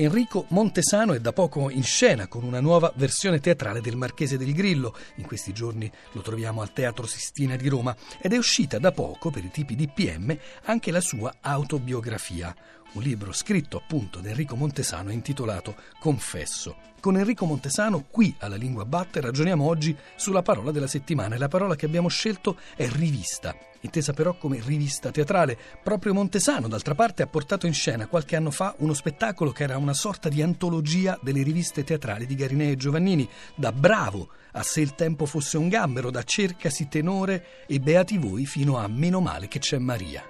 Enrico Montesano è da poco in scena con una nuova versione teatrale del Marchese del Grillo. In questi giorni lo troviamo al Teatro Sistina di Roma ed è uscita da poco per i tipi di PM anche la sua autobiografia, un libro scritto appunto da Enrico Montesano intitolato Confesso. Con Enrico Montesano qui alla Lingua Batte ragioniamo oggi sulla parola della settimana e la parola che abbiamo scelto è rivista intesa però come rivista teatrale. Proprio Montesano, d'altra parte, ha portato in scena qualche anno fa uno spettacolo che era una sorta di antologia delle riviste teatrali di Garinei e Giovannini, da Bravo a Se il tempo fosse un gambero, da Cercasi tenore e Beati voi fino a Meno male che c'è Maria.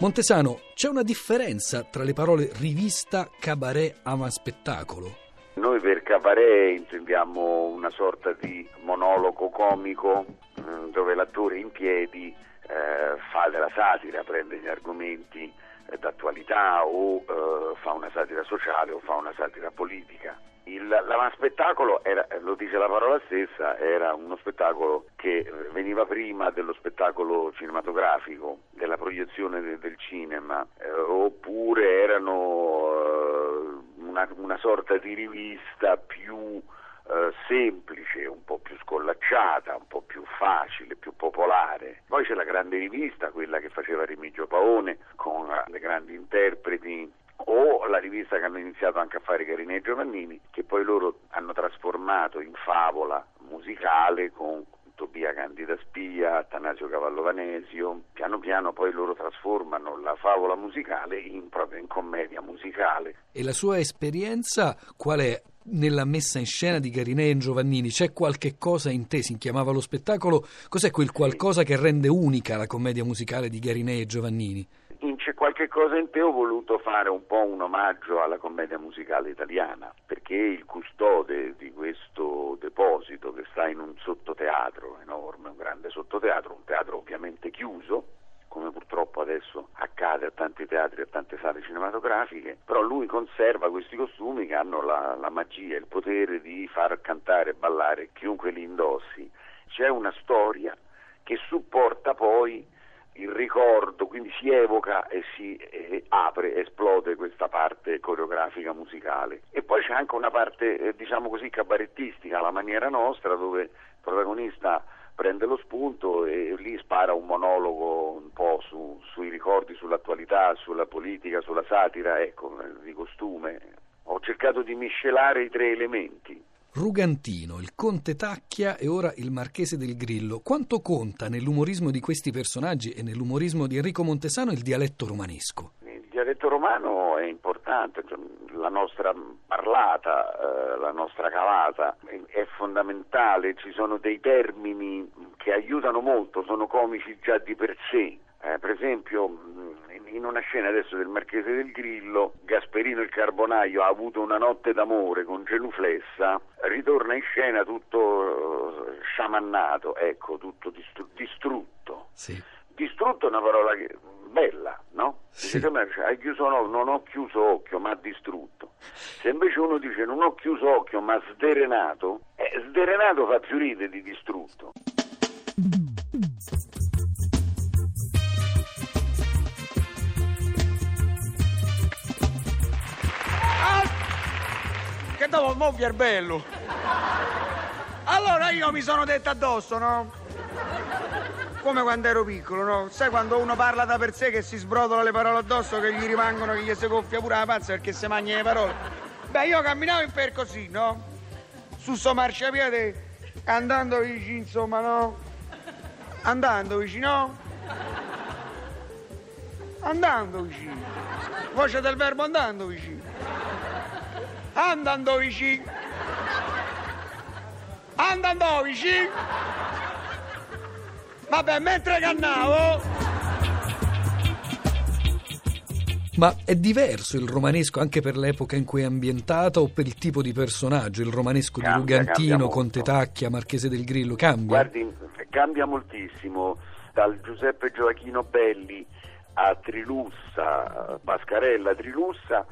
Montesano, c'è una differenza tra le parole rivista, cabaret, avanspettacolo? Noi per cabaret intendiamo una sorta di monologo comico mm, dove l'attore in piedi eh, fa della satira, prende gli argomenti eh, d'attualità o eh, fa una satira sociale o fa una satira politica. Il, l'avanspettacolo, lo dice la parola stessa, era uno spettacolo che veniva prima dello spettacolo cinematografico, della proiezione de, del cinema, eh, oppure erano una, una sorta di rivista più eh, semplice, un po' più scollacciata, un po' più facile, più popolare. Poi c'è la grande rivista, quella che faceva Remigio Paone con le grandi interpreti o la rivista che hanno iniziato anche a fare Carini e Giovannini, che poi loro hanno trasformato in favola musicale con Tobia Candida Spia, Atanasio Cavallo Vanesio, piano piano poi loro trasformano la favola musicale in, proprio in commedia musicale. E la sua esperienza qual è? Nella messa in scena di Garinei e Giovannini c'è qualche cosa in te, si chiamava lo spettacolo, cos'è quel qualcosa che rende unica la commedia musicale di Garinei e Giovannini? Qualche cosa in te ho voluto fare un po' un omaggio alla commedia musicale italiana, perché il custode di questo deposito che sta in un sottoteatro enorme, un grande sottoteatro, un teatro ovviamente chiuso, come purtroppo adesso accade a tanti teatri e a tante sale cinematografiche, però lui conserva questi costumi che hanno la, la magia, il potere di far cantare e ballare chiunque li indossi. C'è una storia che supporta poi il ricordo, quindi si evoca e si eh, apre, esplode questa parte coreografica musicale. E poi c'è anche una parte, eh, diciamo così, cabarettistica, alla maniera nostra, dove il protagonista prende lo spunto e lì spara un monologo un po' su, sui ricordi, sull'attualità, sulla politica, sulla satira, ecco, di costume. Ho cercato di miscelare i tre elementi. Rugantino, il conte Tacchia e ora il marchese del Grillo. Quanto conta nell'umorismo di questi personaggi e nell'umorismo di Enrico Montesano il dialetto romanesco? Il dialetto romano è importante, cioè, la nostra parlata, eh, la nostra cavata è fondamentale, ci sono dei termini che aiutano molto, sono comici già di per sé. Eh, per esempio, in una scena adesso del Marchese del Grillo, Gasperino il Carbonaio ha avuto una notte d'amore con Genuflessa, ritorna in scena tutto uh, sciamannato, ecco, tutto distru- distrutto. Sì. Distrutto è una parola che, bella, no? Sì. Dice, hai chiuso no, non ho chiuso occhio, ma distrutto. Se invece uno dice non ho chiuso occhio, ma sderenato, eh, sderenato fa più ride di distrutto. Che dopo mo bello. Allora io mi sono detto addosso, no? Come quando ero piccolo, no? Sai quando uno parla da per sé che si sbrotola le parole addosso che gli rimangono, che gli si gonfia pure la pazza perché si mangia le parole? Beh, io camminavo in per così, no? Su sto marciapiede, andando vicino, insomma, no? Andando vicino, Andando vicino. Voce del verbo andando vicino andando vicino. Andando vicino. Vabbè, mentre cannavo... Ma è diverso il romanesco anche per l'epoca in cui è ambientata o per il tipo di personaggio? Il romanesco cambia, di Lugantino, Conte Tacchia, Marchese del Grillo, cambia? Guardi, cambia moltissimo. Dal Giuseppe Gioachino Belli a Trilussa, Pascarella Trilussa,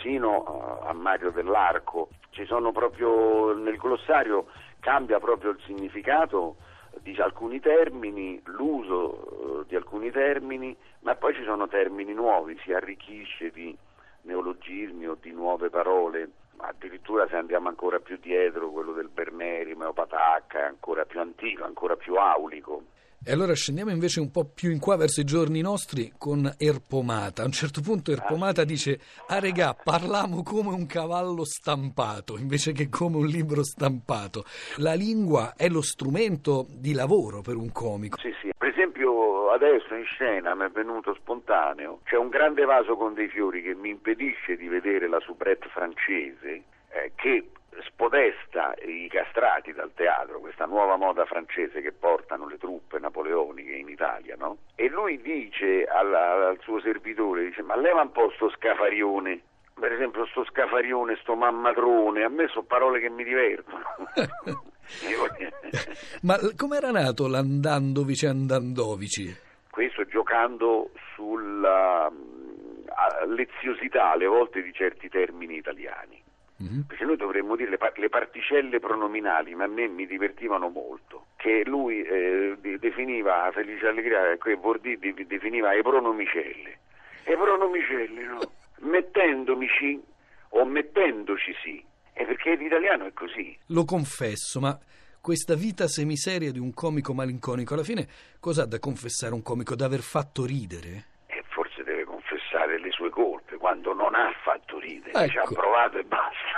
sino a Mario dell'Arco. Ci sono proprio nel glossario cambia proprio il significato di alcuni termini, l'uso eh, di alcuni termini, ma poi ci sono termini nuovi, si arricchisce di neologismi o di nuove parole. Addirittura se andiamo ancora più dietro, quello del Berneri, Meopatacca è ancora più antico, ancora più aulico. E allora scendiamo invece un po' più in qua verso i giorni nostri con Erpomata. A un certo punto Erpomata dice: Ah, regà, parliamo come un cavallo stampato invece che come un libro stampato. La lingua è lo strumento di lavoro per un comico. Sì, sì. Per esempio, adesso in scena mi è venuto spontaneo: c'è un grande vaso con dei fiori che mi impedisce di vedere la soubrette francese. Eh, che spodesta i castrati dal teatro, questa nuova moda francese che portano le truppe napoleoniche in Italia, no? E lui dice alla, al suo servitore, dice, ma leva un po' sto scafarione, per esempio sto scafarione, sto mammatrone, a me sono parole che mi divertono. ma com'era nato l'Andandovici Andandovici? Questo giocando sulla mm, leziosità alle volte di certi termini italiani. Mm-hmm. Perché noi dovremmo dire le, le, particelle pronominali, ma a me mi divertivano molto. Che lui eh, definiva Felice Allegria, che Bordi definiva i pronomicelle. E pronomicelle, no? Mettendomici o mettendoci sì. E perché l'italiano è così. Lo confesso, ma questa vita semiseria di un comico malinconico, alla fine cosa ha da confessare un comico? D'aver fatto ridere? E forse deve confessare le sue colpe quando non ha fatto ridere, ecco. ci ha provato e basta.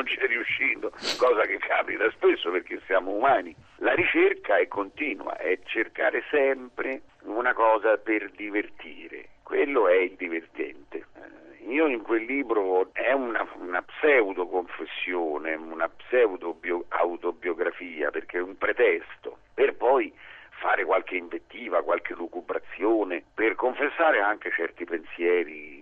Non ci è riuscito, cosa che capita spesso perché siamo umani. La ricerca è continua, è cercare sempre una cosa per divertire, quello è il divertente. Eh, io in quel libro è una, una pseudo confessione, una pseudo bio, autobiografia, perché è un pretesto per poi fare qualche invettiva, qualche lucubrazione, per confessare anche certi pensieri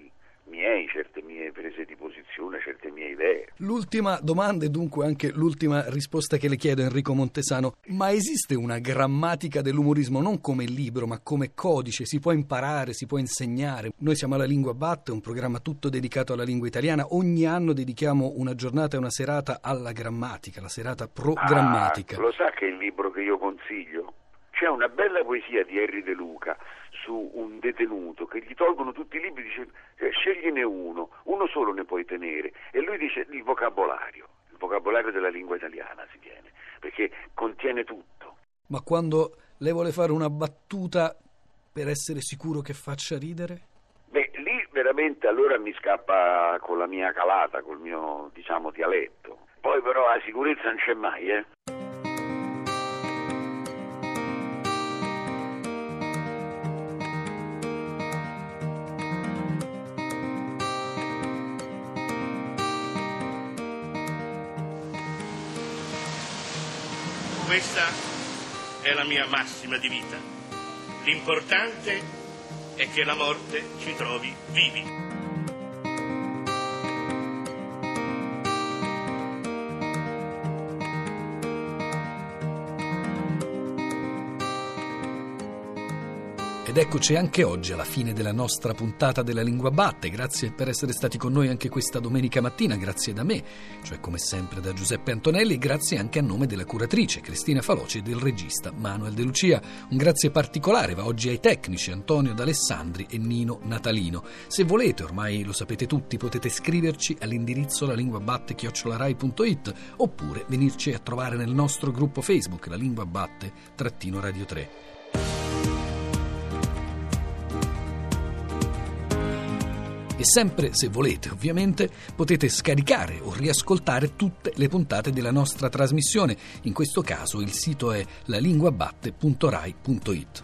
miei, certe mie prese di posizione, certe mie idee. L'ultima domanda e dunque anche l'ultima risposta che le chiedo Enrico Montesano, ma esiste una grammatica dell'umorismo non come libro ma come codice? Si può imparare, si può insegnare? Noi siamo alla Lingua Batte, un programma tutto dedicato alla lingua italiana, ogni anno dedichiamo una giornata e una serata alla grammatica, la serata pro grammatica. Ah, lo sa che è il libro che io consiglio? C'è una bella poesia di Henry De Luca su un detenuto che gli tolgono tutti i libri, dice eh, scegliene uno, uno solo ne puoi tenere e lui dice il vocabolario, il vocabolario della lingua italiana si tiene, perché contiene tutto. Ma quando lei vuole fare una battuta per essere sicuro che faccia ridere? Beh, lì veramente allora mi scappa con la mia calata, col mio diciamo dialetto. Poi però la sicurezza non c'è mai, eh. Questa è la mia massima di vita. L'importante è che la morte ci trovi vivi. Eccoci anche oggi alla fine della nostra puntata della Lingua Batte. Grazie per essere stati con noi anche questa domenica mattina, grazie da me, cioè come sempre da Giuseppe Antonelli, grazie anche a nome della curatrice Cristina Faloci e del regista Manuel De Lucia. Un grazie particolare va oggi ai tecnici Antonio D'Alessandri e Nino Natalino. Se volete, ormai lo sapete tutti, potete scriverci all'indirizzo lalinguabatte.it oppure venirci a trovare nel nostro gruppo Facebook, la Lingua Batte-Radio 3. E sempre, se volete ovviamente, potete scaricare o riascoltare tutte le puntate della nostra trasmissione. In questo caso il sito è lalinguabatte.rai.it.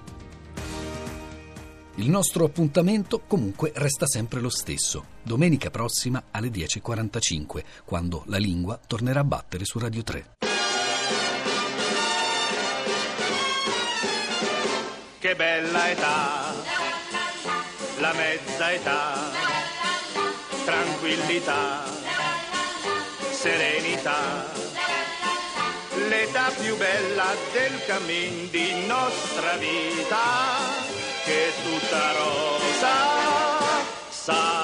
Il nostro appuntamento comunque resta sempre lo stesso, domenica prossima alle 10.45, quando la lingua tornerà a battere su Radio 3. Che bella età, la mezza età tranquillità, serenità. L'età più bella del cammin di nostra vita, che tutta rosa sa